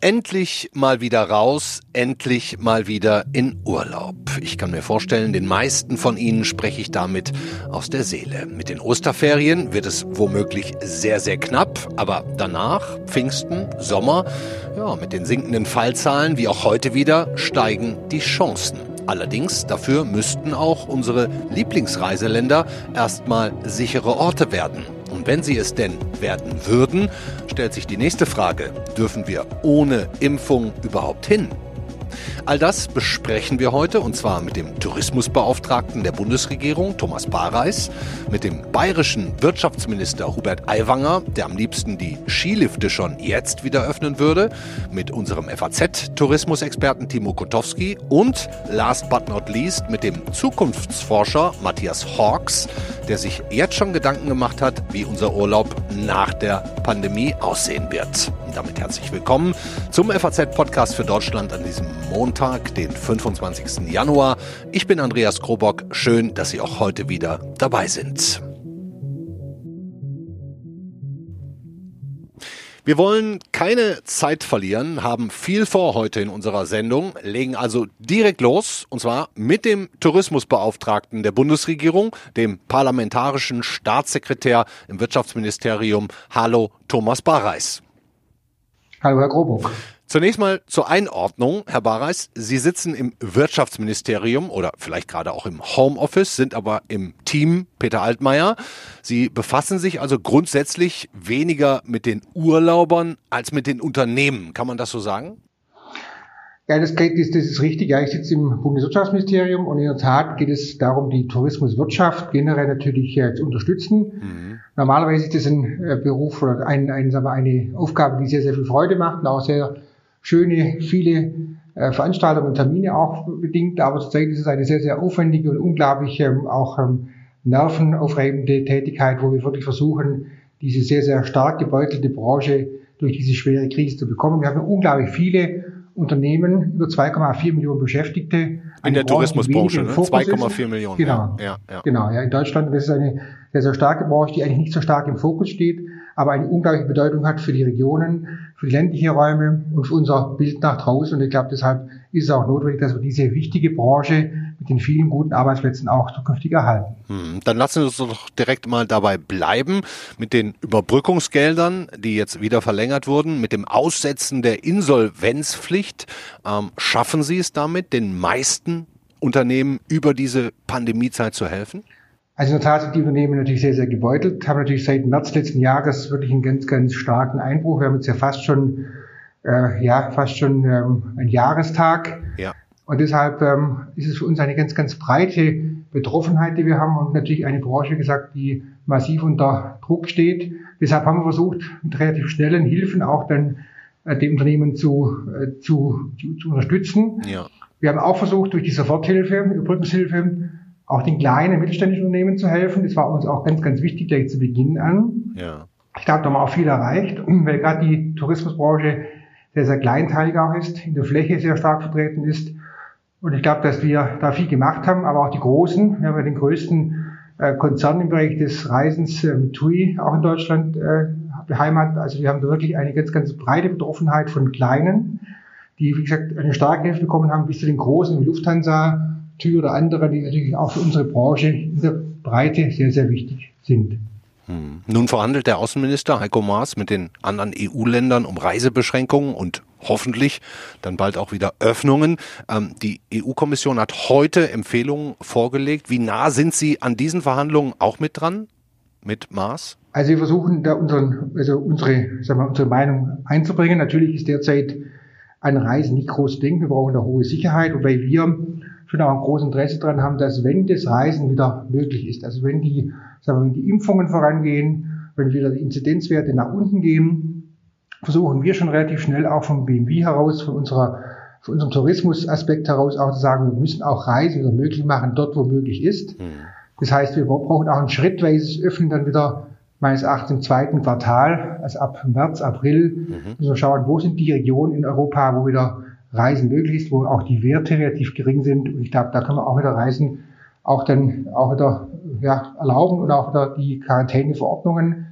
Endlich mal wieder raus, endlich mal wieder in Urlaub. Ich kann mir vorstellen, den meisten von Ihnen spreche ich damit aus der Seele. Mit den Osterferien wird es womöglich sehr, sehr knapp, aber danach, Pfingsten, Sommer, ja, mit den sinkenden Fallzahlen, wie auch heute wieder, steigen die Chancen. Allerdings, dafür müssten auch unsere Lieblingsreiseländer erstmal sichere Orte werden. Wenn sie es denn werden würden, stellt sich die nächste Frage, dürfen wir ohne Impfung überhaupt hin? All das besprechen wir heute und zwar mit dem Tourismusbeauftragten der Bundesregierung, Thomas Bareis, mit dem bayerischen Wirtschaftsminister Hubert Aiwanger, der am liebsten die Skilifte schon jetzt wieder öffnen würde, mit unserem FAZ-Tourismusexperten Timo Kotowski und last but not least mit dem Zukunftsforscher Matthias Hawks, der sich jetzt schon Gedanken gemacht hat, wie unser Urlaub nach der Pandemie aussehen wird. Und damit herzlich willkommen zum FAZ-Podcast für Deutschland an diesem Montag, den 25. Januar. Ich bin Andreas Krobock. Schön, dass Sie auch heute wieder dabei sind. Wir wollen keine Zeit verlieren, haben viel vor heute in unserer Sendung, legen also direkt los, und zwar mit dem Tourismusbeauftragten der Bundesregierung, dem parlamentarischen Staatssekretär im Wirtschaftsministerium, Hallo Thomas Bareis. Hallo Herr Grobuch. Zunächst mal zur Einordnung, Herr Bareis. Sie sitzen im Wirtschaftsministerium oder vielleicht gerade auch im Homeoffice, sind aber im Team Peter Altmaier. Sie befassen sich also grundsätzlich weniger mit den Urlaubern als mit den Unternehmen. Kann man das so sagen? Ja, das, das, das ist richtig. Ja, ich sitze im Bundeswirtschaftsministerium und in der Tat geht es darum, die Tourismuswirtschaft generell natürlich äh, zu unterstützen. Mhm. Normalerweise ist das ein äh, Beruf oder ein, ein, sagen wir, eine Aufgabe, die sehr, sehr viel Freude macht und auch sehr schöne, viele äh, Veranstaltungen und Termine auch bedingt, aber zurzeit ist es eine sehr, sehr aufwendige und unglaublich ähm, auch ähm, nervenaufreibende Tätigkeit, wo wir wirklich versuchen, diese sehr, sehr stark gebeutelte Branche durch diese schwere Krise zu bekommen. Wir haben unglaublich viele Unternehmen, über 2,4 Millionen Beschäftigte. In der Tourismusbranche, ne? 2,4 Millionen. Genau, ja, ja. genau. Ja, in Deutschland das ist eine sehr, sehr starke Branche, die eigentlich nicht so stark im Fokus steht, aber eine unglaubliche Bedeutung hat für die Regionen, für die ländliche Räume und für unser Bild nach draußen. Und ich glaube, deshalb ist es auch notwendig, dass wir diese wichtige Branche mit den vielen guten Arbeitsplätzen auch zukünftig erhalten. Hm, dann lassen wir uns doch direkt mal dabei bleiben mit den Überbrückungsgeldern, die jetzt wieder verlängert wurden, mit dem Aussetzen der Insolvenzpflicht. Ähm, schaffen Sie es damit, den meisten Unternehmen über diese Pandemiezeit zu helfen? Also in der Tat sind die Unternehmen natürlich sehr, sehr gebeutelt, haben natürlich seit März letzten Jahres wirklich einen ganz, ganz starken Einbruch. Wir haben jetzt ja fast schon, äh, ja, fast schon ähm, ein Jahrestag. Ja. Und deshalb ähm, ist es für uns eine ganz, ganz breite Betroffenheit, die wir haben und natürlich eine Branche gesagt, die massiv unter Druck steht. Deshalb haben wir versucht, mit relativ schnellen Hilfen auch dann äh, die Unternehmen zu, äh, zu, zu, zu unterstützen. Ja. Wir haben auch versucht, durch die Soforthilfe, Überbrückungshilfe, auch den kleinen mittelständischen Unternehmen zu helfen. Das war uns auch ganz, ganz wichtig gleich zu Beginn an. Ja. Ich glaube, da haben wir auch viel erreicht, weil gerade die Tourismusbranche sehr, sehr kleinteilig auch ist, in der Fläche sehr stark vertreten ist. Und ich glaube, dass wir da viel gemacht haben, aber auch die Großen, wir haben ja den größten äh, Konzern im Bereich des Reisens mit TUI auch in Deutschland äh, beheimatet. Also wir haben da wirklich eine ganz, ganz breite Betroffenheit von Kleinen, die, wie gesagt, eine starke Hilfe bekommen haben, bis zu den Großen wie Lufthansa, Tür oder andere, die natürlich auch für unsere Branche in der Breite sehr, sehr wichtig sind. Hm. Nun verhandelt der Außenminister Heiko Maas mit den anderen EU-Ländern um Reisebeschränkungen und hoffentlich dann bald auch wieder Öffnungen. Ähm, die EU-Kommission hat heute Empfehlungen vorgelegt. Wie nah sind Sie an diesen Verhandlungen auch mit dran, mit Maas? Also wir versuchen da unseren, also unsere, sagen wir, unsere Meinung einzubringen. Natürlich ist derzeit ein Reisen nicht groß denken. Wir brauchen da hohe Sicherheit, wobei wir schon auch ein großes Interesse daran haben, dass wenn das Reisen wieder möglich ist, also wenn die, sagen wir, wenn die Impfungen vorangehen, wenn wieder die Inzidenzwerte nach unten gehen, versuchen wir schon relativ schnell auch vom BMW heraus, von unserer von unserem Tourismusaspekt heraus auch zu sagen, wir müssen auch Reisen wieder möglich machen, dort wo möglich ist. Mhm. Das heißt, wir brauchen auch ein schrittweises Öffnen dann wieder meines Erachtens im zweiten Quartal, also ab März, April, mhm. müssen wir schauen, wo sind die Regionen in Europa, wo wieder Reisen möglich ist, wo auch die Werte relativ gering sind. Und ich glaube, da kann man auch wieder Reisen auch dann auch wieder ja, erlauben und auch wieder die Quarantäneverordnungen.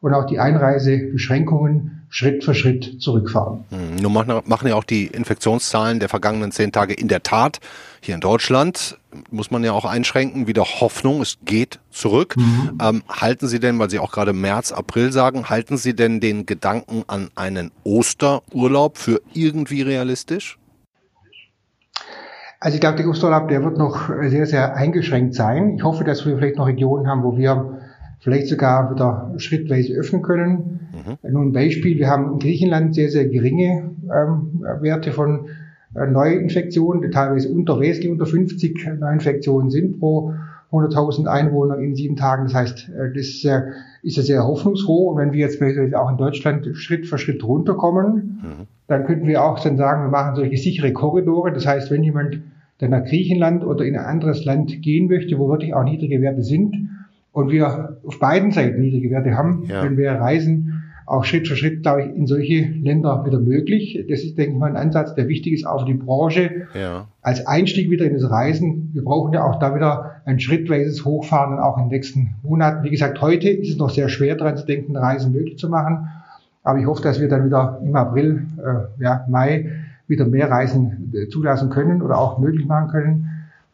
und auch die Einreisebeschränkungen Schritt für Schritt zurückfahren. Hm, nun machen, machen ja auch die Infektionszahlen der vergangenen zehn Tage in der Tat hier in Deutschland, muss man ja auch einschränken, wieder Hoffnung, es geht zurück. Mhm. Ähm, halten Sie denn, weil Sie auch gerade März, April sagen, halten Sie denn den Gedanken an einen Osterurlaub für irgendwie realistisch? Also ich glaube, der Osterurlaub, der wird noch sehr, sehr eingeschränkt sein. Ich hoffe, dass wir vielleicht noch Regionen haben, wo wir vielleicht sogar wieder schrittweise öffnen können. Mhm. Nur ein Beispiel, wir haben in Griechenland sehr, sehr geringe ähm, Werte von äh, Neuinfektionen, die teilweise unter, wesentlich unter 50 Neuinfektionen sind pro 100.000 Einwohner in sieben Tagen. Das heißt, äh, das äh, ist ja sehr hoffnungsfroh. Und wenn wir jetzt auch in Deutschland Schritt für Schritt runterkommen, mhm. dann könnten wir auch dann sagen, wir machen solche sichere Korridore. Das heißt, wenn jemand dann nach Griechenland oder in ein anderes Land gehen möchte, wo wirklich auch niedrige Werte sind, und wir auf beiden Seiten niedrige Werte haben, ja. wenn wir reisen, auch Schritt für Schritt, glaube ich, in solche Länder wieder möglich. Das ist, denke ich mal, ein Ansatz, der wichtig ist auch für die Branche. Ja. Als Einstieg wieder in das Reisen. Wir brauchen ja auch da wieder ein schrittweises Hochfahren, auch in den nächsten Monaten. Wie gesagt, heute ist es noch sehr schwer daran zu denken, Reisen möglich zu machen. Aber ich hoffe, dass wir dann wieder im April, äh, ja, Mai wieder mehr Reisen äh, zulassen können oder auch möglich machen können.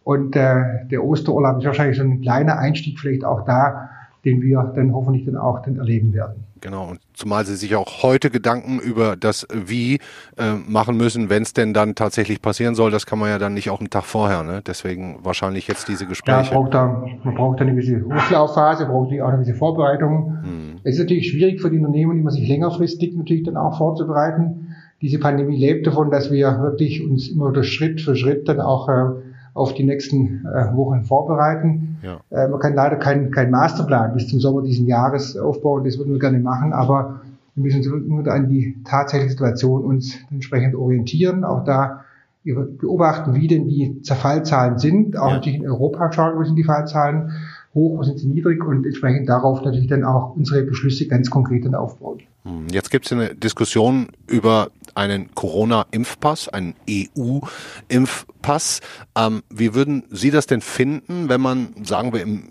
Und äh, der Osterurlaub ist wahrscheinlich so ein kleiner Einstieg vielleicht auch da, den wir dann hoffentlich dann auch dann erleben werden. Genau, und zumal Sie sich auch heute Gedanken über das Wie äh, machen müssen, wenn es denn dann tatsächlich passieren soll, das kann man ja dann nicht auch einen Tag vorher, ne? Deswegen wahrscheinlich jetzt diese Gespräche. Ja, man braucht da, man braucht da eine gewisse Hochlaufphase, braucht auch eine gewisse Vorbereitung. Hm. Es ist natürlich schwierig für die Unternehmen, immer sich längerfristig natürlich dann auch vorzubereiten. Diese Pandemie lebt davon, dass wir wirklich uns immer durch Schritt für Schritt dann auch äh, auf die nächsten äh, Wochen vorbereiten. Ja. Äh, man kann leider keinen kein Masterplan bis zum Sommer diesen Jahres aufbauen, das würden wir gerne machen, aber wir müssen uns nur an die tatsächliche Situation uns entsprechend orientieren, auch da beobachten, wie denn die Zerfallzahlen sind, auch ja. natürlich in Europa schauen, wo sind die Fallzahlen hoch, wo sind sie niedrig und entsprechend darauf natürlich dann auch unsere Beschlüsse ganz konkret dann aufbauen. Hm, jetzt gibt es eine Diskussion über einen Corona-Impfpass, einen EU-Impfpass. Ähm, wie würden Sie das denn finden, wenn man, sagen wir, im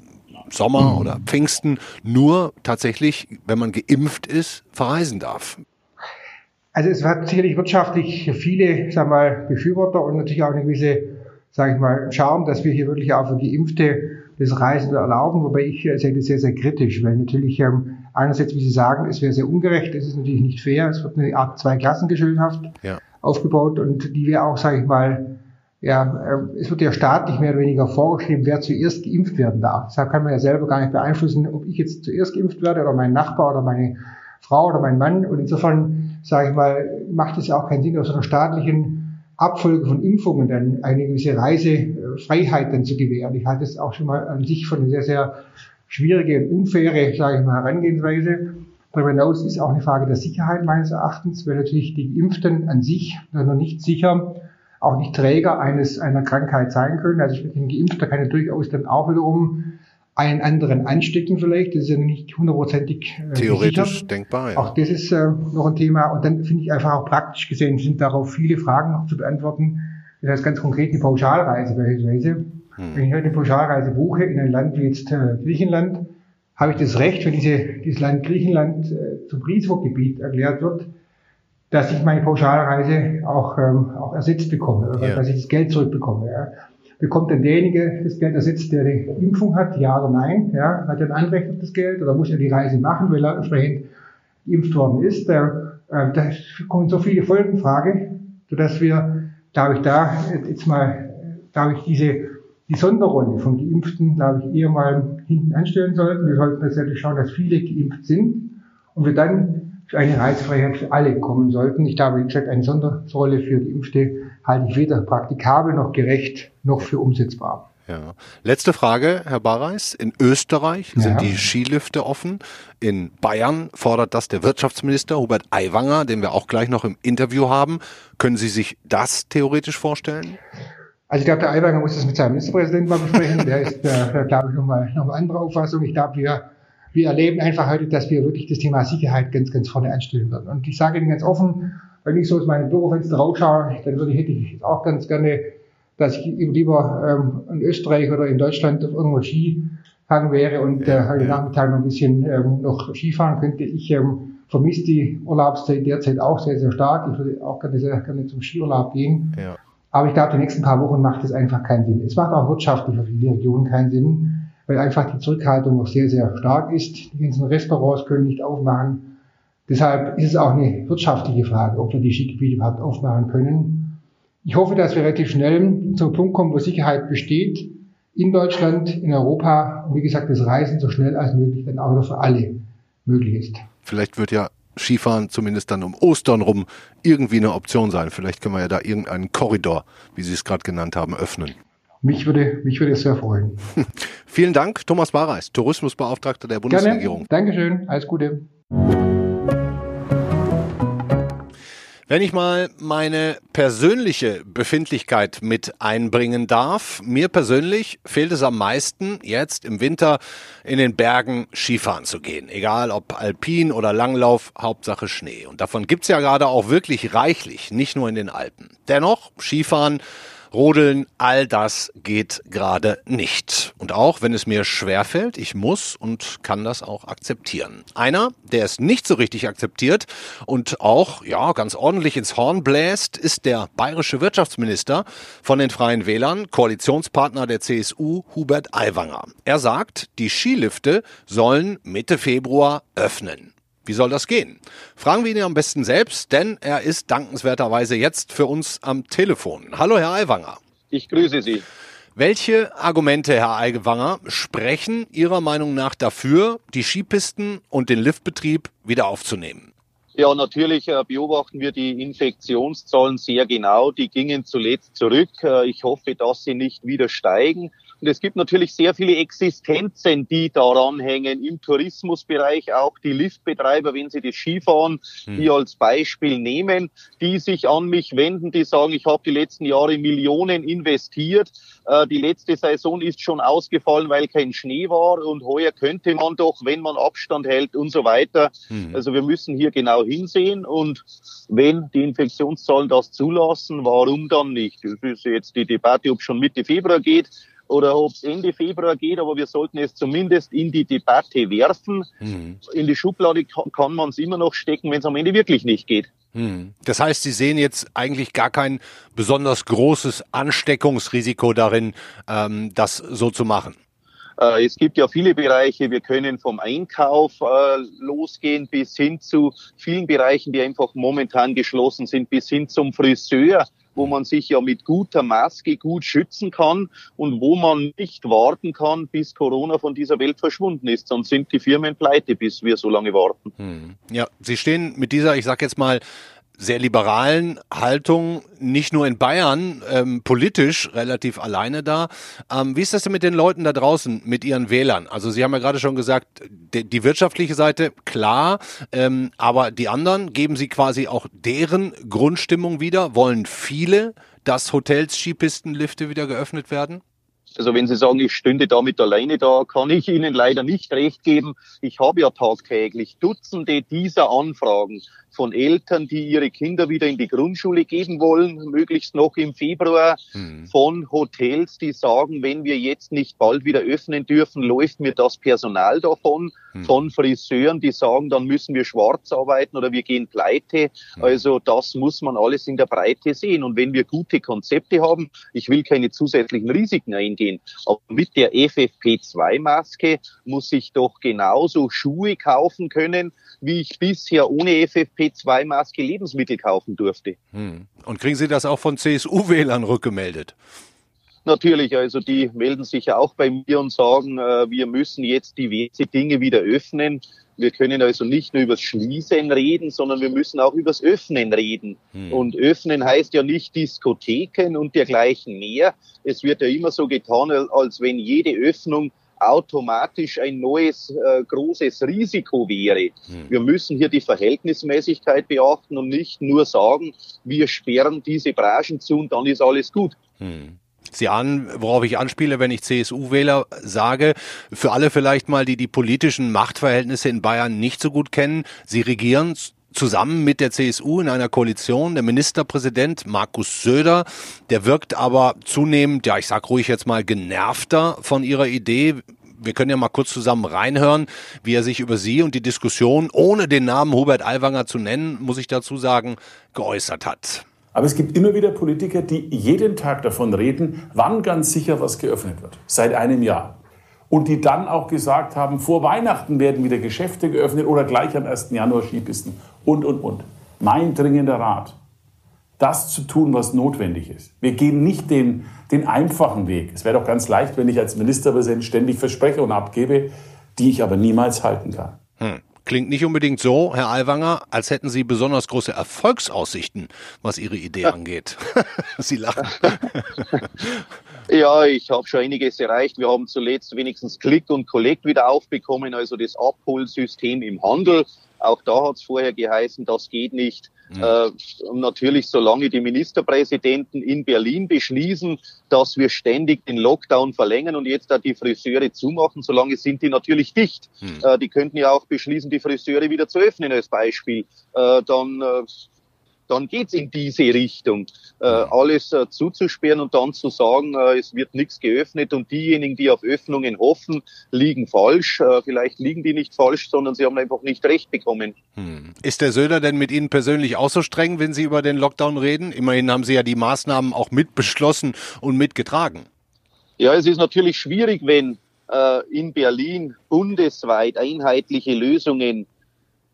Sommer oder Pfingsten nur tatsächlich, wenn man geimpft ist, verreisen darf? Also es hat sicherlich wirtschaftlich viele, sagen wir mal, Befürworter und natürlich auch eine gewisse, sage ich mal, Charme, dass wir hier wirklich auch für Geimpfte das Reisen erlauben, wobei ich sehe das sehr, sehr kritisch, weil natürlich ähm, einerseits, wie Sie sagen, es wäre sehr ungerecht, es ist natürlich nicht fair, es wird eine Art Zweiklassengesellschaft ja. aufgebaut und die wäre auch, sage ich mal, ja, äh, es wird ja staatlich mehr oder weniger vorgeschrieben, wer zuerst geimpft werden darf. Deshalb kann man ja selber gar nicht beeinflussen, ob ich jetzt zuerst geimpft werde oder mein Nachbar oder meine Frau oder mein Mann. Und insofern, sage ich mal, macht es ja auch keinen Sinn, aus einer staatlichen Abfolge von Impfungen dann eine gewisse Reisefreiheit dann zu gewähren. Ich halte es auch schon mal an sich von einer sehr, sehr schwierige und unfaire, sage ich mal, Herangehensweise. Darüber hinaus ist auch eine Frage der Sicherheit meines Erachtens, weil natürlich die Geimpften an sich noch nicht sicher, auch nicht Träger eines einer Krankheit sein können. Also ein Geimpfter kann ja durchaus dann auch wiederum einen anderen anstecken vielleicht. Das ist ja nicht hundertprozentig äh, theoretisch sicher. denkbar. Ja. Auch das ist äh, noch ein Thema. Und dann finde ich einfach auch praktisch gesehen sind darauf viele Fragen noch zu beantworten. Das heißt ganz konkret die Pauschalreise beispielsweise. Hm. Wenn ich heute eine Pauschalreise buche in ein Land wie jetzt äh, Griechenland, habe ich das Recht, wenn diese, dieses Land Griechenland äh, zum Risikogebiet erklärt wird, dass ich meine Pauschalreise auch, ähm, auch ersetzt bekomme, oder ja. dass ich das Geld zurückbekomme. Ja. Bekommt denn derjenige das Geld ersetzt, der die Impfung hat, ja oder nein? Ja, hat er ein Anrecht auf das Geld oder muss er die Reise machen, weil er entsprechend geimpft worden ist? Äh, äh, da kommen so viele Folgenfragen, sodass wir, glaube ich, da jetzt mal, glaube ich, diese die Sonderrolle von Geimpften, glaube ich, eher mal hinten anstellen sollten. Wir sollten tatsächlich schauen, dass viele geimpft sind und wir dann für eine Reizfreiheit für alle kommen sollten. Ich glaube, wie gesagt, eine Sonderrolle für Geimpfte halte ich weder praktikabel noch gerecht noch für umsetzbar. Ja. Letzte Frage, Herr Barreis. In Österreich ja. sind die Skilifte offen. In Bayern fordert das der Wirtschaftsminister Hubert Aiwanger, den wir auch gleich noch im Interview haben. Können Sie sich das theoretisch vorstellen? Also ich glaube, der Aiwanger muss das mit seinem Ministerpräsidenten mal besprechen. Der ist, äh, glaube ich, nochmal noch mal andere Auffassung. Ich glaube, wir, wir erleben einfach heute, dass wir wirklich das Thema Sicherheit ganz, ganz vorne anstellen werden. Und ich sage Ihnen ganz offen, wenn ich so aus meinem Bürofenster rausschaue, dann würde ich, hätte ich auch ganz gerne, dass ich lieber ähm, in Österreich oder in Deutschland auf irgendwo Ski gegangen wäre und äh, heute Nachmittag noch ein bisschen ähm, noch Skifahren könnte. Ich ähm, vermisse die Urlaubszeit derzeit auch sehr, sehr stark. Ich würde auch gerne sehr gerne zum Skiurlaub gehen. Ja. Aber ich glaube, die nächsten paar Wochen macht es einfach keinen Sinn. Es macht auch wirtschaftlich für viele Regionen keinen Sinn, weil einfach die Zurückhaltung noch sehr, sehr stark ist. Die ganzen Restaurants können nicht aufmachen. Deshalb ist es auch eine wirtschaftliche Frage, ob wir die Skigebiete überhaupt aufmachen können. Ich hoffe, dass wir relativ schnell zum Punkt kommen, wo Sicherheit besteht in Deutschland, in Europa und wie gesagt, das Reisen so schnell als möglich dann auch für alle möglich ist. Vielleicht wird ja Skifahren zumindest dann um Ostern rum irgendwie eine Option sein. Vielleicht können wir ja da irgendeinen Korridor, wie Sie es gerade genannt haben, öffnen. Mich würde, mich würde es sehr freuen. Vielen Dank, Thomas Bareis, Tourismusbeauftragter der Bundesregierung. Gerne. Dankeschön, alles Gute. Wenn ich mal meine persönliche Befindlichkeit mit einbringen darf, mir persönlich fehlt es am meisten, jetzt im Winter in den Bergen Skifahren zu gehen. Egal ob Alpin oder Langlauf, Hauptsache Schnee. Und davon gibt's ja gerade auch wirklich reichlich, nicht nur in den Alpen. Dennoch, Skifahren Rodeln, all das geht gerade nicht. Und auch wenn es mir schwerfällt, ich muss und kann das auch akzeptieren. Einer, der es nicht so richtig akzeptiert und auch, ja, ganz ordentlich ins Horn bläst, ist der bayerische Wirtschaftsminister von den Freien Wählern, Koalitionspartner der CSU, Hubert Aiwanger. Er sagt, die Skilifte sollen Mitte Februar öffnen. Wie soll das gehen? Fragen wir ihn am besten selbst, denn er ist dankenswerterweise jetzt für uns am Telefon. Hallo, Herr Aiwanger. Ich grüße Sie. Welche Argumente, Herr Aiwanger, sprechen Ihrer Meinung nach dafür, die Skipisten und den Liftbetrieb wieder aufzunehmen? Ja, natürlich äh, beobachten wir die Infektionszahlen sehr genau. Die gingen zuletzt zurück. Äh, ich hoffe, dass sie nicht wieder steigen. Und es gibt natürlich sehr viele Existenzen, die daran hängen, im Tourismusbereich auch die Liftbetreiber, wenn sie das Skifahren hm. die als Beispiel nehmen, die sich an mich wenden, die sagen, ich habe die letzten Jahre Millionen investiert, äh, die letzte Saison ist schon ausgefallen, weil kein Schnee war und heuer könnte man doch, wenn man Abstand hält und so weiter. Hm. Also wir müssen hier genau hinsehen und wenn die Infektionszahlen das zulassen, warum dann nicht? Das ist jetzt die Debatte, ob schon Mitte Februar geht oder ob es Ende Februar geht, aber wir sollten es zumindest in die Debatte werfen. Mhm. In die Schublade kann man es immer noch stecken, wenn es am Ende wirklich nicht geht. Mhm. Das heißt, Sie sehen jetzt eigentlich gar kein besonders großes Ansteckungsrisiko darin, ähm, das so zu machen. Äh, es gibt ja viele Bereiche. Wir können vom Einkauf äh, losgehen bis hin zu vielen Bereichen, die einfach momentan geschlossen sind, bis hin zum Friseur wo man sich ja mit guter Maske gut schützen kann und wo man nicht warten kann, bis Corona von dieser Welt verschwunden ist. Sonst sind die Firmen pleite, bis wir so lange warten. Hm. Ja, Sie stehen mit dieser, ich sag jetzt mal, sehr liberalen Haltung nicht nur in Bayern ähm, politisch relativ alleine da. Ähm, wie ist das denn mit den Leuten da draußen, mit ihren Wählern? Also Sie haben ja gerade schon gesagt, die, die wirtschaftliche Seite klar, ähm, aber die anderen geben Sie quasi auch deren Grundstimmung wieder. Wollen viele, dass Hotels, Skipisten, Lifte wieder geöffnet werden? Also wenn Sie sagen, ich stünde damit alleine da, kann ich Ihnen leider nicht recht geben. Ich habe ja tagtäglich Dutzende dieser Anfragen von Eltern, die ihre Kinder wieder in die Grundschule geben wollen, möglichst noch im Februar, mhm. von Hotels, die sagen, wenn wir jetzt nicht bald wieder öffnen dürfen, läuft mir das Personal davon, mhm. von Friseuren, die sagen, dann müssen wir schwarz arbeiten oder wir gehen pleite. Mhm. Also das muss man alles in der Breite sehen. Und wenn wir gute Konzepte haben, ich will keine zusätzlichen Risiken eingehen, aber mit der FFP2-Maske muss ich doch genauso Schuhe kaufen können, wie ich bisher ohne FFP2-Maske Lebensmittel kaufen durfte. Hm. Und kriegen Sie das auch von CSU-Wählern rückgemeldet? Natürlich, also die melden sich ja auch bei mir und sagen, äh, wir müssen jetzt diverse Dinge wieder öffnen. Wir können also nicht nur übers Schließen reden, sondern wir müssen auch übers Öffnen reden. Hm. Und öffnen heißt ja nicht Diskotheken und dergleichen mehr. Es wird ja immer so getan, als wenn jede Öffnung automatisch ein neues äh, großes Risiko wäre. Hm. Wir müssen hier die Verhältnismäßigkeit beachten und nicht nur sagen, wir sperren diese Branchen zu und dann ist alles gut. Hm. Sie ahnen, worauf ich anspiele, wenn ich CSU-Wähler sage, für alle vielleicht mal, die die politischen Machtverhältnisse in Bayern nicht so gut kennen, Sie regieren zusammen mit der CSU in einer Koalition. Der Ministerpräsident Markus Söder, der wirkt aber zunehmend, ja, ich sag ruhig jetzt mal genervter von ihrer Idee. wir können ja mal kurz zusammen reinhören, wie er sich über Sie und die Diskussion, ohne den Namen Hubert Aiwanger zu nennen, muss ich dazu sagen, geäußert hat. Aber es gibt immer wieder Politiker, die jeden Tag davon reden, wann ganz sicher was geöffnet wird. Seit einem Jahr. Und die dann auch gesagt haben, vor Weihnachten werden wieder Geschäfte geöffnet oder gleich am 1. Januar Skipisten und, und, und. Mein dringender Rat, das zu tun, was notwendig ist. Wir gehen nicht den, den einfachen Weg. Es wäre doch ganz leicht, wenn ich als Ministerpräsident ständig Versprechungen abgebe, die ich aber niemals halten kann. Klingt nicht unbedingt so, Herr Aiwanger, als hätten Sie besonders große Erfolgsaussichten, was Ihre Idee angeht. Sie lachen. ja, ich habe schon einiges erreicht. Wir haben zuletzt wenigstens Click und Collect wieder aufbekommen, also das Abholsystem im Handel. Auch da hat es vorher geheißen, das geht nicht. Mhm. Äh, natürlich, solange die Ministerpräsidenten in Berlin beschließen, dass wir ständig den Lockdown verlängern und jetzt da die Friseure zumachen, solange sind die natürlich dicht. Mhm. Äh, die könnten ja auch beschließen, die Friseure wieder zu öffnen als Beispiel. Äh, dann äh, dann geht's in diese Richtung. Äh, alles äh, zuzusperren und dann zu sagen, äh, es wird nichts geöffnet und diejenigen, die auf Öffnungen hoffen, liegen falsch. Äh, vielleicht liegen die nicht falsch, sondern sie haben einfach nicht recht bekommen. Hm. Ist der Söder denn mit Ihnen persönlich auch so streng, wenn Sie über den Lockdown reden? Immerhin haben Sie ja die Maßnahmen auch mitbeschlossen und mitgetragen. Ja, es ist natürlich schwierig, wenn äh, in Berlin bundesweit einheitliche Lösungen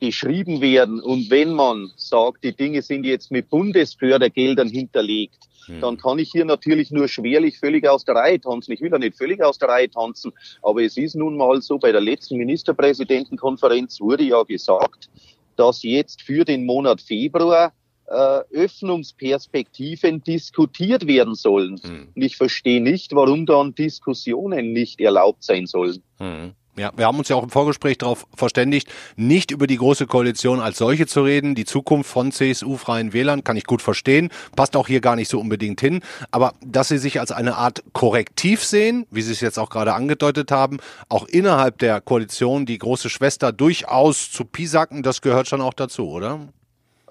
geschrieben werden und wenn man sagt, die Dinge sind jetzt mit Bundesfördergeldern hinterlegt, hm. dann kann ich hier natürlich nur schwerlich völlig aus der Reihe tanzen. Ich will ja nicht völlig aus der Reihe tanzen, aber es ist nun mal so, bei der letzten Ministerpräsidentenkonferenz wurde ja gesagt, dass jetzt für den Monat Februar äh, Öffnungsperspektiven diskutiert werden sollen. Hm. Und ich verstehe nicht, warum dann Diskussionen nicht erlaubt sein sollen. Hm. Ja, wir haben uns ja auch im Vorgespräch darauf verständigt, nicht über die große Koalition als solche zu reden. Die Zukunft von CSU Freien Wählern kann ich gut verstehen, passt auch hier gar nicht so unbedingt hin. Aber dass sie sich als eine Art Korrektiv sehen, wie Sie es jetzt auch gerade angedeutet haben, auch innerhalb der Koalition die große Schwester durchaus zu pisacken, das gehört schon auch dazu, oder?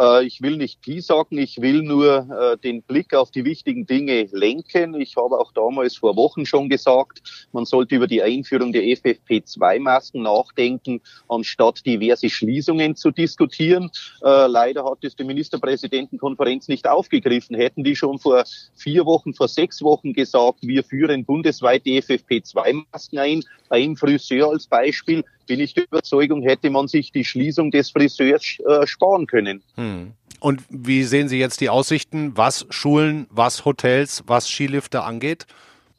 Äh, ich will nicht sagen, ich will nur äh, den Blick auf die wichtigen Dinge lenken. Ich habe auch damals vor Wochen schon gesagt, man sollte über die Einführung der FFP2-Masken nachdenken, anstatt diverse Schließungen zu diskutieren. Äh, leider hat es die Ministerpräsidentenkonferenz nicht aufgegriffen. Hätten die schon vor vier Wochen, vor sechs Wochen gesagt, wir führen bundesweit die FFP2-Masken ein, ein Friseur als Beispiel, bin ich der Überzeugung, hätte man sich die Schließung des Friseurs äh, sparen können. Hm. Und wie sehen Sie jetzt die Aussichten, was Schulen, was Hotels, was Skilifte angeht?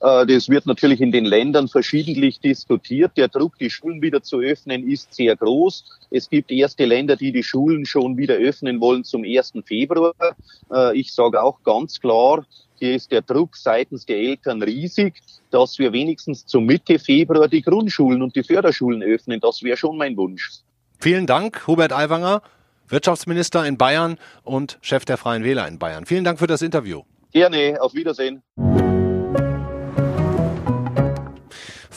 Äh, das wird natürlich in den Ländern verschiedentlich diskutiert. Der Druck, die Schulen wieder zu öffnen, ist sehr groß. Es gibt erste Länder, die die Schulen schon wieder öffnen wollen zum 1. Februar. Äh, ich sage auch ganz klar, hier ist der Druck seitens der Eltern riesig, dass wir wenigstens zum Mitte Februar die Grundschulen und die Förderschulen öffnen. Das wäre schon mein Wunsch. Vielen Dank, Hubert Aiwanger, Wirtschaftsminister in Bayern und Chef der Freien Wähler in Bayern. Vielen Dank für das Interview. Gerne, auf Wiedersehen.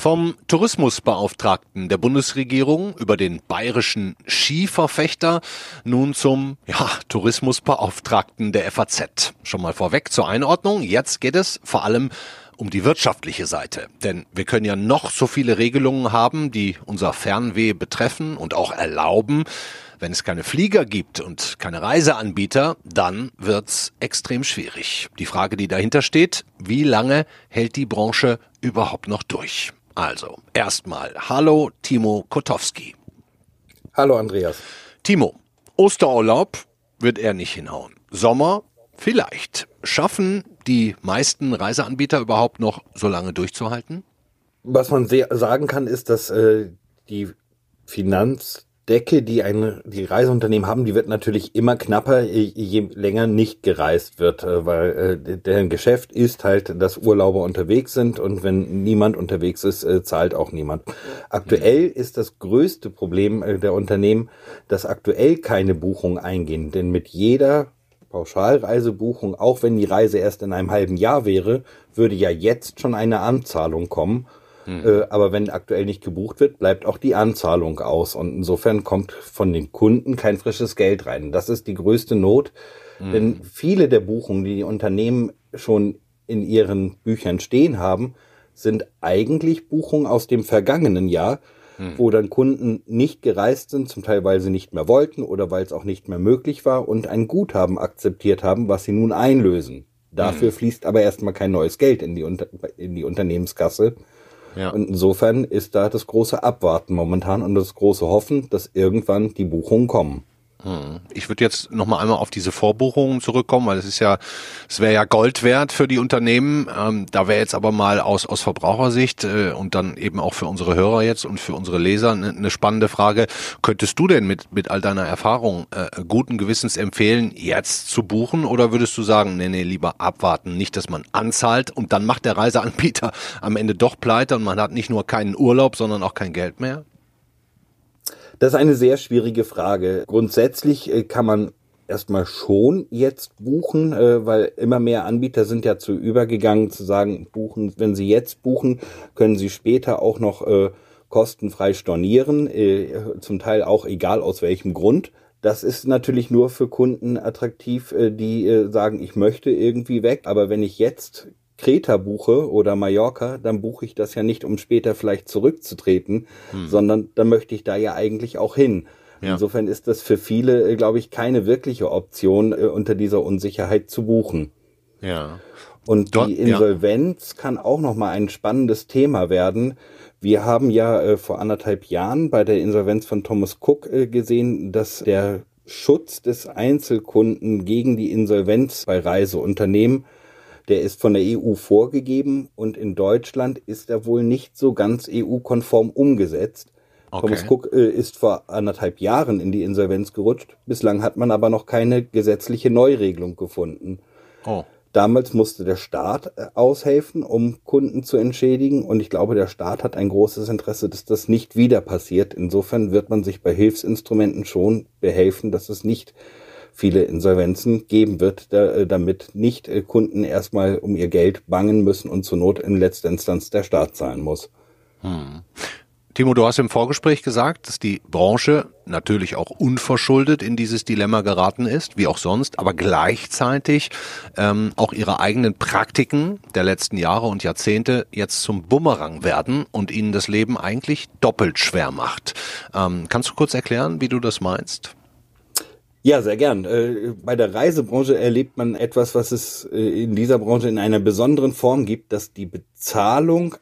Vom Tourismusbeauftragten der Bundesregierung über den bayerischen Skiverfechter nun zum ja, Tourismusbeauftragten der FAZ. Schon mal vorweg zur Einordnung. Jetzt geht es vor allem um die wirtschaftliche Seite. Denn wir können ja noch so viele Regelungen haben, die unser Fernweh betreffen und auch erlauben. Wenn es keine Flieger gibt und keine Reiseanbieter, dann wird's extrem schwierig. Die Frage, die dahinter steht, wie lange hält die Branche überhaupt noch durch? Also, erstmal, hallo Timo Kotowski. Hallo Andreas. Timo, Osterurlaub wird er nicht hinhauen. Sommer vielleicht. Schaffen die meisten Reiseanbieter überhaupt noch so lange durchzuhalten? Was man sehr sagen kann, ist, dass äh, die Finanz Decke, die ein, die Reiseunternehmen haben, die wird natürlich immer knapper, je länger nicht gereist wird, äh, weil äh, deren Geschäft ist halt, dass Urlauber unterwegs sind und wenn niemand unterwegs ist, äh, zahlt auch niemand. Aktuell ist das größte Problem der Unternehmen, dass aktuell keine Buchungen eingehen, denn mit jeder Pauschalreisebuchung, auch wenn die Reise erst in einem halben Jahr wäre, würde ja jetzt schon eine Anzahlung kommen hm. Äh, aber wenn aktuell nicht gebucht wird, bleibt auch die Anzahlung aus. Und insofern kommt von den Kunden kein frisches Geld rein. Das ist die größte Not. Hm. Denn viele der Buchungen, die die Unternehmen schon in ihren Büchern stehen haben, sind eigentlich Buchungen aus dem vergangenen Jahr, hm. wo dann Kunden nicht gereist sind, zum Teil weil sie nicht mehr wollten oder weil es auch nicht mehr möglich war und ein Guthaben akzeptiert haben, was sie nun einlösen. Dafür hm. fließt aber erstmal kein neues Geld in die, in die Unternehmenskasse. Ja. Und insofern ist da das große Abwarten momentan und das große Hoffen, dass irgendwann die Buchungen kommen. Hm. Ich würde jetzt noch mal einmal auf diese Vorbuchungen zurückkommen, weil es ist ja, es wäre ja Gold wert für die Unternehmen. Ähm, da wäre jetzt aber mal aus, aus Verbrauchersicht äh, und dann eben auch für unsere Hörer jetzt und für unsere Leser eine, eine spannende Frage. Könntest du denn mit, mit all deiner Erfahrung äh, guten Gewissens empfehlen, jetzt zu buchen oder würdest du sagen, nee, nee, lieber abwarten, nicht, dass man anzahlt und dann macht der Reiseanbieter am Ende doch pleite und man hat nicht nur keinen Urlaub, sondern auch kein Geld mehr? Das ist eine sehr schwierige Frage. Grundsätzlich äh, kann man erstmal schon jetzt buchen, äh, weil immer mehr Anbieter sind ja zu übergegangen zu sagen, buchen, wenn Sie jetzt buchen, können Sie später auch noch äh, kostenfrei stornieren, zum Teil auch egal aus welchem Grund. Das ist natürlich nur für Kunden attraktiv, die sagen, ich möchte irgendwie weg, aber wenn ich jetzt Kreta buche oder Mallorca, dann buche ich das ja nicht, um später vielleicht zurückzutreten, hm. sondern dann möchte ich da ja eigentlich auch hin. Ja. Insofern ist das für viele, äh, glaube ich, keine wirkliche Option, äh, unter dieser Unsicherheit zu buchen. Ja. Und Dort, die Insolvenz ja. kann auch nochmal ein spannendes Thema werden. Wir haben ja äh, vor anderthalb Jahren bei der Insolvenz von Thomas Cook äh, gesehen, dass der Schutz des Einzelkunden gegen die Insolvenz bei Reiseunternehmen der ist von der EU vorgegeben und in Deutschland ist er wohl nicht so ganz EU-konform umgesetzt. Okay. Thomas Cook äh, ist vor anderthalb Jahren in die Insolvenz gerutscht. Bislang hat man aber noch keine gesetzliche Neuregelung gefunden. Oh. Damals musste der Staat äh, aushelfen, um Kunden zu entschädigen. Und ich glaube, der Staat hat ein großes Interesse, dass das nicht wieder passiert. Insofern wird man sich bei Hilfsinstrumenten schon behelfen, dass es nicht viele Insolvenzen geben wird, da, äh, damit nicht äh, Kunden erstmal um ihr Geld bangen müssen und zur Not in letzter Instanz der Staat zahlen muss. Hm. Timo, du hast im Vorgespräch gesagt, dass die Branche natürlich auch unverschuldet in dieses Dilemma geraten ist, wie auch sonst, aber gleichzeitig ähm, auch ihre eigenen Praktiken der letzten Jahre und Jahrzehnte jetzt zum Bumerang werden und ihnen das Leben eigentlich doppelt schwer macht. Ähm, kannst du kurz erklären, wie du das meinst? Ja, sehr gern. Äh, bei der Reisebranche erlebt man etwas, was es äh, in dieser Branche in einer besonderen Form gibt, dass die Bezahlung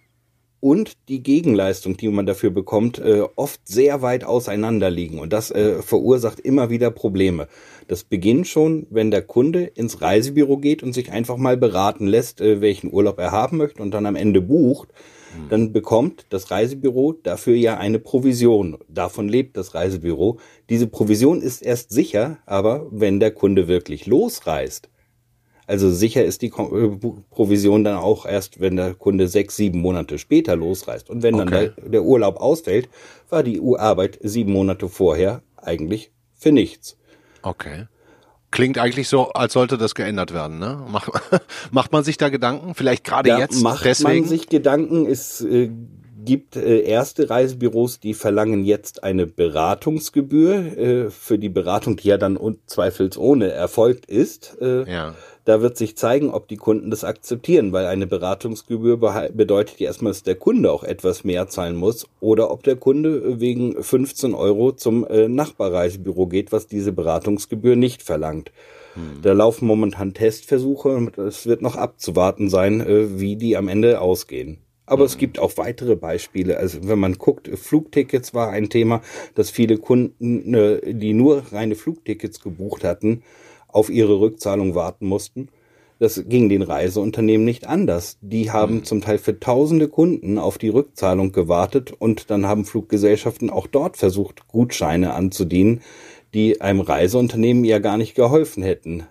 und die Gegenleistung, die man dafür bekommt, äh, oft sehr weit auseinander liegen. Und das verursacht immer wieder Probleme. Das beginnt schon, wenn der Kunde ins Reisebüro geht und sich einfach mal beraten lässt, welchen Urlaub er haben möchte und dann am Ende bucht Mhm. dann bekommt das Reisebüro dafür ja eine Provision. Davon lebt das Reisebüro. Diese Provision ist erst sicher, aber wenn der Kunde wirklich losreist, also sicher ist die äh, Provision dann auch erst, wenn der Kunde sechs, sieben Monate später losreist. Und wenn okay. dann der, der Urlaub ausfällt, war die Arbeit sieben Monate vorher eigentlich für nichts. Okay. Klingt eigentlich so, als sollte das geändert werden. Ne? Macht, macht man sich da Gedanken? Vielleicht gerade ja, jetzt? Macht deswegen? man sich Gedanken? Es äh, gibt äh, erste Reisebüros, die verlangen jetzt eine Beratungsgebühr äh, für die Beratung, die ja dann zweifelsohne erfolgt ist. Äh, ja. Da wird sich zeigen, ob die Kunden das akzeptieren, weil eine Beratungsgebühr bedeutet ja erstmal, dass der Kunde auch etwas mehr zahlen muss oder ob der Kunde wegen 15 Euro zum äh, Nachbarreisebüro geht, was diese Beratungsgebühr nicht verlangt. Hm. Da laufen momentan Testversuche und es wird noch abzuwarten sein, äh, wie die am Ende ausgehen. Aber mhm. es gibt auch weitere Beispiele. Also wenn man guckt, Flugtickets war ein Thema, dass viele Kunden, äh, die nur reine Flugtickets gebucht hatten, auf ihre Rückzahlung warten mussten. Das ging den Reiseunternehmen nicht anders. Die haben mhm. zum Teil für tausende Kunden auf die Rückzahlung gewartet und dann haben Fluggesellschaften auch dort versucht, Gutscheine anzudienen, die einem Reiseunternehmen ja gar nicht geholfen hätten.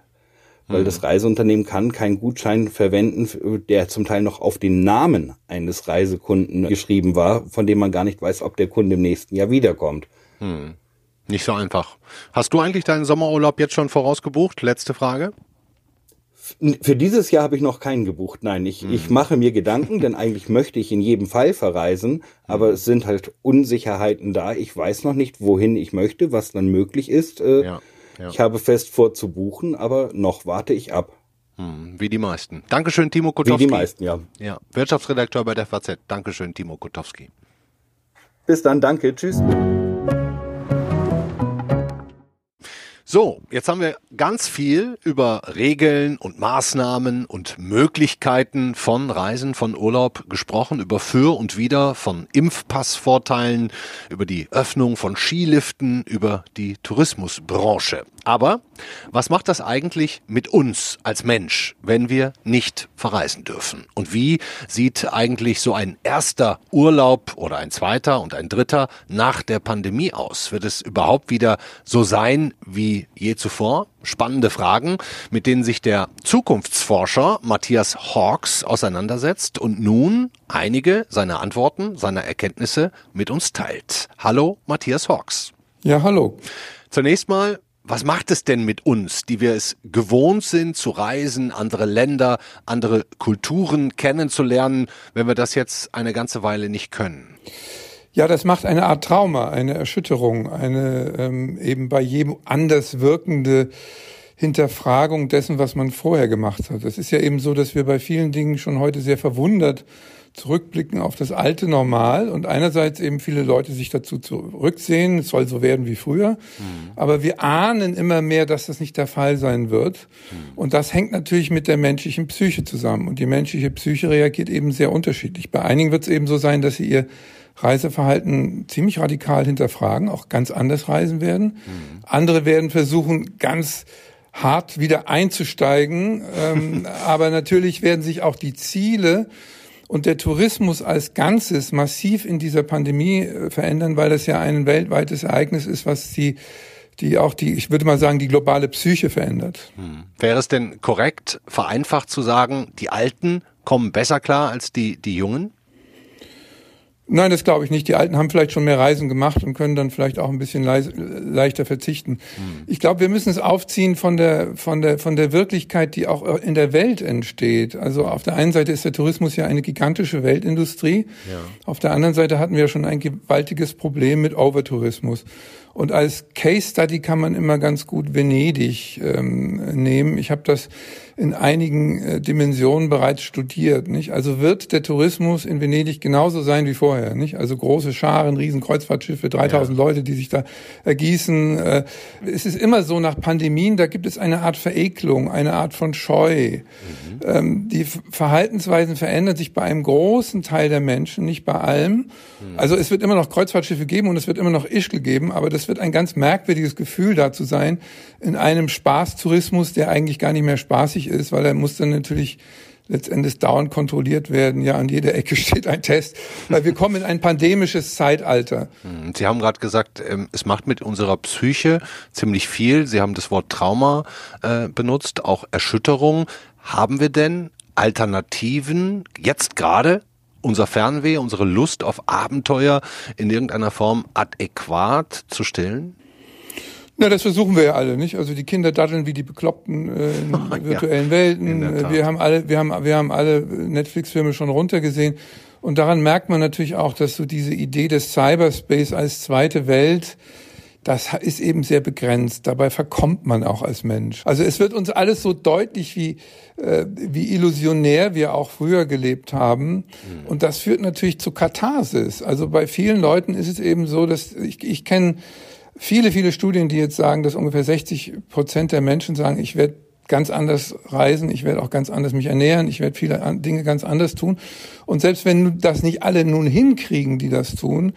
Weil mhm. das Reiseunternehmen kann keinen Gutschein verwenden, der zum Teil noch auf den Namen eines Reisekunden geschrieben war, von dem man gar nicht weiß, ob der Kunde im nächsten Jahr wiederkommt. Mhm. Nicht so einfach. Hast du eigentlich deinen Sommerurlaub jetzt schon vorausgebucht? Letzte Frage. Für dieses Jahr habe ich noch keinen gebucht. Nein, ich, mhm. ich mache mir Gedanken, denn eigentlich möchte ich in jedem Fall verreisen, aber mhm. es sind halt Unsicherheiten da. Ich weiß noch nicht, wohin ich möchte, was dann möglich ist. Äh, ja, ja. Ich habe fest vor zu buchen, aber noch warte ich ab. Hm, wie die meisten. Dankeschön, Timo Kotowski. Wie die meisten, ja. Ja, Wirtschaftsredakteur bei der FAZ. Dankeschön, Timo Kotowski. Bis dann, danke, tschüss. So, jetzt haben wir ganz viel über Regeln und Maßnahmen und Möglichkeiten von Reisen, von Urlaub gesprochen, über für und wider von Impfpassvorteilen, über die Öffnung von Skiliften, über die Tourismusbranche. Aber was macht das eigentlich mit uns als Mensch, wenn wir nicht verreisen dürfen? Und wie sieht eigentlich so ein erster Urlaub oder ein zweiter und ein dritter nach der Pandemie aus? Wird es überhaupt wieder so sein wie je zuvor. Spannende Fragen, mit denen sich der Zukunftsforscher Matthias Hawks auseinandersetzt und nun einige seiner Antworten, seiner Erkenntnisse mit uns teilt. Hallo, Matthias Hawks. Ja, hallo. Zunächst mal, was macht es denn mit uns, die wir es gewohnt sind, zu reisen, andere Länder, andere Kulturen kennenzulernen, wenn wir das jetzt eine ganze Weile nicht können? Ja, das macht eine Art Trauma, eine Erschütterung, eine ähm, eben bei jedem anders wirkende Hinterfragung dessen, was man vorher gemacht hat. Es ist ja eben so, dass wir bei vielen Dingen schon heute sehr verwundert zurückblicken auf das alte Normal und einerseits eben viele Leute sich dazu zurücksehen, es soll so werden wie früher, mhm. aber wir ahnen immer mehr, dass das nicht der Fall sein wird mhm. und das hängt natürlich mit der menschlichen Psyche zusammen und die menschliche Psyche reagiert eben sehr unterschiedlich. Bei einigen wird es eben so sein, dass sie ihr Reiseverhalten ziemlich radikal hinterfragen, auch ganz anders reisen werden. Mhm. Andere werden versuchen, ganz hart wieder einzusteigen. ähm, aber natürlich werden sich auch die Ziele und der Tourismus als Ganzes massiv in dieser Pandemie äh, verändern, weil das ja ein weltweites Ereignis ist, was die die auch die, ich würde mal sagen, die globale Psyche verändert. Hm. Wäre es denn korrekt, vereinfacht zu sagen, die Alten kommen besser klar als die, die Jungen? Nein, das glaube ich nicht. Die Alten haben vielleicht schon mehr Reisen gemacht und können dann vielleicht auch ein bisschen leichter verzichten. Mhm. Ich glaube, wir müssen es aufziehen von der, von der, von der Wirklichkeit, die auch in der Welt entsteht. Also auf der einen Seite ist der Tourismus ja eine gigantische Weltindustrie. Ja. Auf der anderen Seite hatten wir schon ein gewaltiges Problem mit Overtourismus. Und als Case Study kann man immer ganz gut Venedig ähm, nehmen. Ich habe das in einigen äh, Dimensionen bereits studiert. Nicht? Also wird der Tourismus in Venedig genauso sein wie vorher. Nicht? Also große Scharen, riesen Kreuzfahrtschiffe, 3000 ja. Leute, die sich da ergießen. Äh, es ist immer so nach Pandemien, da gibt es eine Art Verekelung, eine Art von Scheu. Mhm. Ähm, die Verhaltensweisen verändern sich bei einem großen Teil der Menschen, nicht bei allem. Mhm. Also es wird immer noch Kreuzfahrtschiffe geben und es wird immer noch Ischgl geben, aber das wird ein ganz merkwürdiges Gefühl da zu sein, in einem Spaßtourismus, der eigentlich gar nicht mehr spaßig ist, weil er muss dann natürlich letztendlich dauernd kontrolliert werden. Ja, an jeder Ecke steht ein Test, weil wir kommen in ein pandemisches Zeitalter. Hm, Sie haben gerade gesagt, ähm, es macht mit unserer Psyche ziemlich viel. Sie haben das Wort Trauma äh, benutzt, auch Erschütterung. Haben wir denn Alternativen jetzt gerade unser Fernweh, unsere Lust auf Abenteuer in irgendeiner Form adäquat zu stillen? Na, das versuchen wir ja alle, nicht? Also die Kinder daddeln wie die Bekloppten äh, in oh, virtuellen ja, Welten. In wir haben alle, wir haben, wir haben alle Netflix-Filme schon runtergesehen. Und daran merkt man natürlich auch, dass so diese Idee des Cyberspace als zweite Welt, das ist eben sehr begrenzt. Dabei verkommt man auch als Mensch. Also es wird uns alles so deutlich, wie, äh, wie illusionär wir auch früher gelebt haben. Mhm. Und das führt natürlich zu Katharsis. Also bei vielen Leuten ist es eben so, dass ich, ich kenne viele, viele Studien, die jetzt sagen, dass ungefähr 60 Prozent der Menschen sagen, ich werde ganz anders reisen, ich werde auch ganz anders mich ernähren, ich werde viele Dinge ganz anders tun. Und selbst wenn das nicht alle nun hinkriegen, die das tun,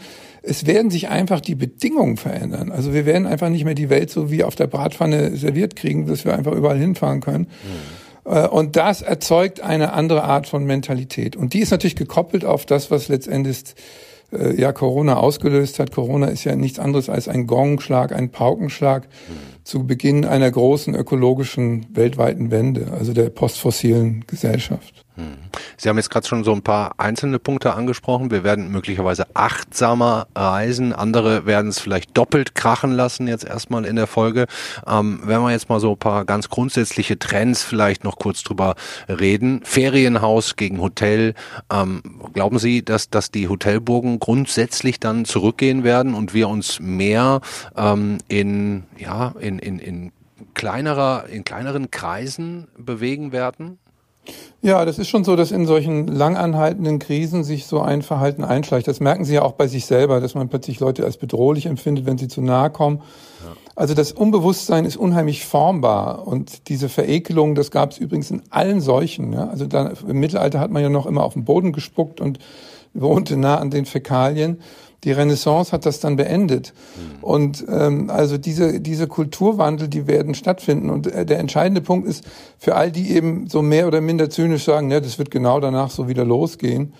es werden sich einfach die Bedingungen verändern. Also wir werden einfach nicht mehr die Welt so wie auf der Bratpfanne serviert kriegen, dass wir einfach überall hinfahren können. Mhm. Und das erzeugt eine andere Art von Mentalität. Und die ist natürlich gekoppelt auf das, was letztendlich äh, ja Corona ausgelöst hat. Corona ist ja nichts anderes als ein Gongschlag, ein Paukenschlag mhm. zu Beginn einer großen ökologischen weltweiten Wende, also der postfossilen Gesellschaft. Hm. Sie haben jetzt gerade schon so ein paar einzelne Punkte angesprochen. Wir werden möglicherweise achtsamer reisen. Andere werden es vielleicht doppelt krachen lassen jetzt erstmal in der Folge. Ähm, wenn wir jetzt mal so ein paar ganz grundsätzliche Trends vielleicht noch kurz drüber reden. Ferienhaus gegen Hotel. Ähm, glauben Sie, dass, dass die Hotelburgen grundsätzlich dann zurückgehen werden und wir uns mehr ähm, in, ja, in, in, in kleinerer, in kleineren Kreisen bewegen werden? Ja, das ist schon so, dass in solchen langanhaltenden Krisen sich so ein Verhalten einschleicht. Das merken Sie ja auch bei sich selber, dass man plötzlich Leute als bedrohlich empfindet, wenn sie zu nahe kommen. Ja. Also das Unbewusstsein ist unheimlich formbar und diese Verekelung, das gab es übrigens in allen Seuchen. Ja? Also da, im Mittelalter hat man ja noch immer auf den Boden gespuckt und wohnte nah an den Fäkalien die Renaissance hat das dann beendet. Mhm. Und ähm, also diese, diese Kulturwandel, die werden stattfinden. Und äh, der entscheidende Punkt ist, für all die eben so mehr oder minder zynisch sagen, ja, das wird genau danach so wieder losgehen,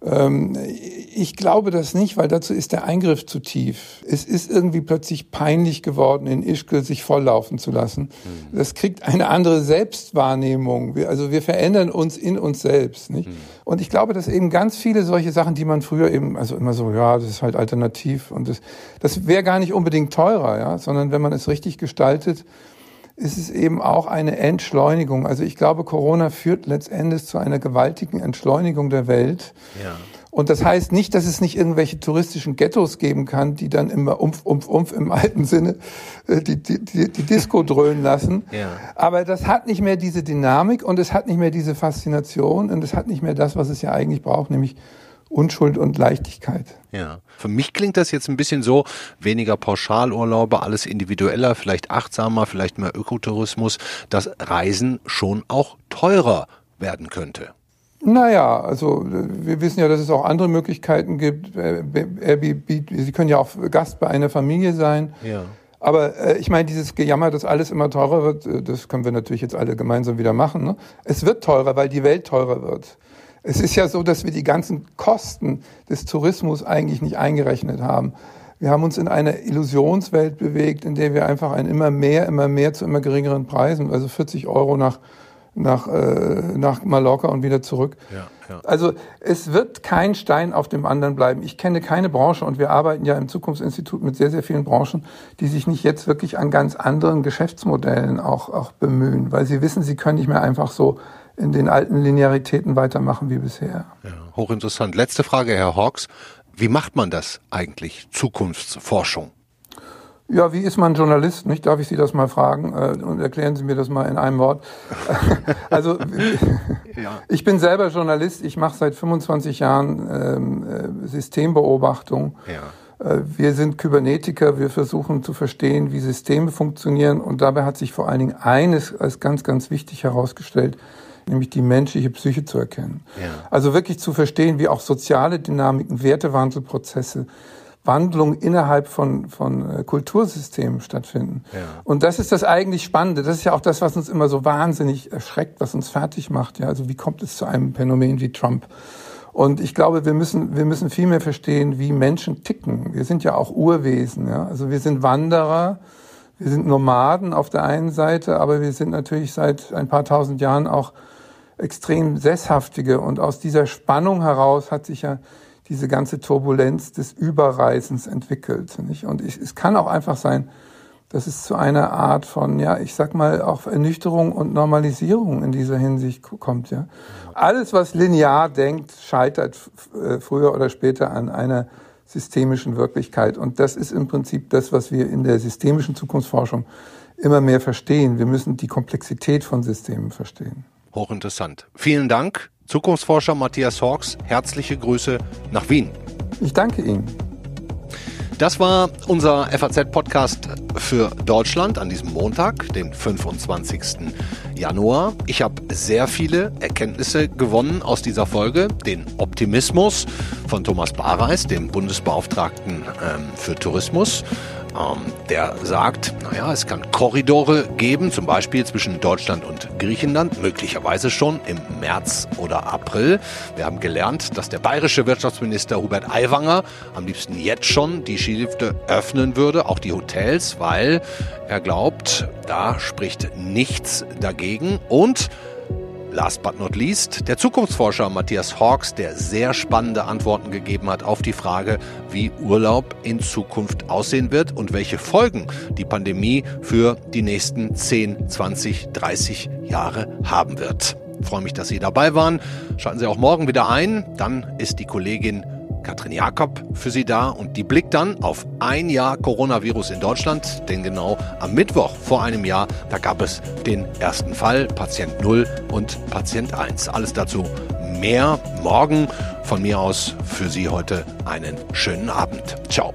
ich glaube das nicht, weil dazu ist der Eingriff zu tief. Es ist irgendwie plötzlich peinlich geworden, in Ischgl sich volllaufen zu lassen. Mhm. Das kriegt eine andere Selbstwahrnehmung. also wir verändern uns in uns selbst. Nicht? Mhm. Und ich glaube, dass eben ganz viele solche Sachen, die man früher eben, also immer so, ja, das ist halt alternativ und das, das wäre gar nicht unbedingt teurer, ja, sondern wenn man es richtig gestaltet, ist es eben auch eine Entschleunigung. Also ich glaube, Corona führt letztendlich zu einer gewaltigen Entschleunigung der Welt. Ja. Und das heißt nicht, dass es nicht irgendwelche touristischen Ghettos geben kann, die dann immer umf, umf, umf im alten Sinne äh, die, die, die, die Disco dröhnen lassen. Ja. Aber das hat nicht mehr diese Dynamik und es hat nicht mehr diese Faszination und es hat nicht mehr das, was es ja eigentlich braucht, nämlich Unschuld und Leichtigkeit. Ja. Für mich klingt das jetzt ein bisschen so, weniger Pauschalurlaube, alles individueller, vielleicht achtsamer, vielleicht mehr Ökotourismus, dass Reisen schon auch teurer werden könnte. Naja, also wir wissen ja, dass es auch andere Möglichkeiten gibt. Airbnb, Sie können ja auch Gast bei einer Familie sein. Ja. Aber äh, ich meine, dieses Gejammer, dass alles immer teurer wird, äh, das können wir natürlich jetzt alle gemeinsam wieder machen. Ne? Es wird teurer, weil die Welt teurer wird. Es ist ja so, dass wir die ganzen Kosten des Tourismus eigentlich nicht eingerechnet haben. Wir haben uns in einer Illusionswelt bewegt, in der wir einfach ein immer mehr, immer mehr zu immer geringeren Preisen, also 40 Euro nach, nach, äh, nach Mallorca und wieder zurück. Ja, ja. Also es wird kein Stein auf dem anderen bleiben. Ich kenne keine Branche und wir arbeiten ja im Zukunftsinstitut mit sehr, sehr vielen Branchen, die sich nicht jetzt wirklich an ganz anderen Geschäftsmodellen auch, auch bemühen, weil sie wissen, sie können nicht mehr einfach so in den alten Linearitäten weitermachen wie bisher. Ja, hochinteressant. Letzte Frage, Herr Hawks. Wie macht man das eigentlich, Zukunftsforschung? Ja, wie ist man Journalist? Nicht? Darf ich Sie das mal fragen? Äh, und erklären Sie mir das mal in einem Wort. also ja. ich bin selber Journalist. Ich mache seit 25 Jahren ähm, äh, Systembeobachtung. Ja. Äh, wir sind Kybernetiker. Wir versuchen zu verstehen, wie Systeme funktionieren. Und dabei hat sich vor allen Dingen eines als ganz, ganz wichtig herausgestellt nämlich die menschliche Psyche zu erkennen. Ja. Also wirklich zu verstehen, wie auch soziale Dynamiken, Wertewandelprozesse, Wandlung innerhalb von, von äh, Kultursystemen stattfinden. Ja. Und das ist das eigentlich Spannende. Das ist ja auch das, was uns immer so wahnsinnig erschreckt, was uns fertig macht. Ja, also wie kommt es zu einem Phänomen wie Trump? Und ich glaube, wir müssen, wir müssen viel mehr verstehen, wie Menschen ticken. Wir sind ja auch Urwesen. Ja? Also wir sind Wanderer, wir sind Nomaden auf der einen Seite, aber wir sind natürlich seit ein paar tausend Jahren auch extrem sesshaftige. Und aus dieser Spannung heraus hat sich ja diese ganze Turbulenz des Überreisens entwickelt. Nicht? Und ich, es kann auch einfach sein, dass es zu einer Art von, ja, ich sag mal, auch Ernüchterung und Normalisierung in dieser Hinsicht kommt. Ja. Alles, was linear denkt, scheitert äh, früher oder später an einer systemischen Wirklichkeit. Und das ist im Prinzip das, was wir in der systemischen Zukunftsforschung immer mehr verstehen. Wir müssen die Komplexität von Systemen verstehen. Hochinteressant. Vielen Dank, Zukunftsforscher Matthias Hawks. Herzliche Grüße nach Wien. Ich danke Ihnen. Das war unser FAZ-Podcast für Deutschland an diesem Montag, den 25. Januar. Ich habe sehr viele Erkenntnisse gewonnen aus dieser Folge. Den Optimismus von Thomas Bareis, dem Bundesbeauftragten ähm, für Tourismus ähm, der sagt, naja, es kann Korridore geben, zum Beispiel zwischen Deutschland und Griechenland, möglicherweise schon im März oder April. Wir haben gelernt, dass der bayerische Wirtschaftsminister Hubert Aiwanger am liebsten jetzt schon die Skilifte öffnen würde, auch die Hotels, weil er glaubt, da spricht nichts dagegen und Last but not least, der Zukunftsforscher Matthias Hawks, der sehr spannende Antworten gegeben hat auf die Frage, wie Urlaub in Zukunft aussehen wird und welche Folgen die Pandemie für die nächsten 10, 20, 30 Jahre haben wird. Ich freue mich, dass Sie dabei waren. Schalten Sie auch morgen wieder ein. Dann ist die Kollegin Katrin Jakob für Sie da und die blickt dann auf ein Jahr Coronavirus in Deutschland, denn genau am Mittwoch vor einem Jahr, da gab es den ersten Fall, Patient 0 und Patient 1. Alles dazu mehr morgen. Von mir aus für Sie heute einen schönen Abend. Ciao.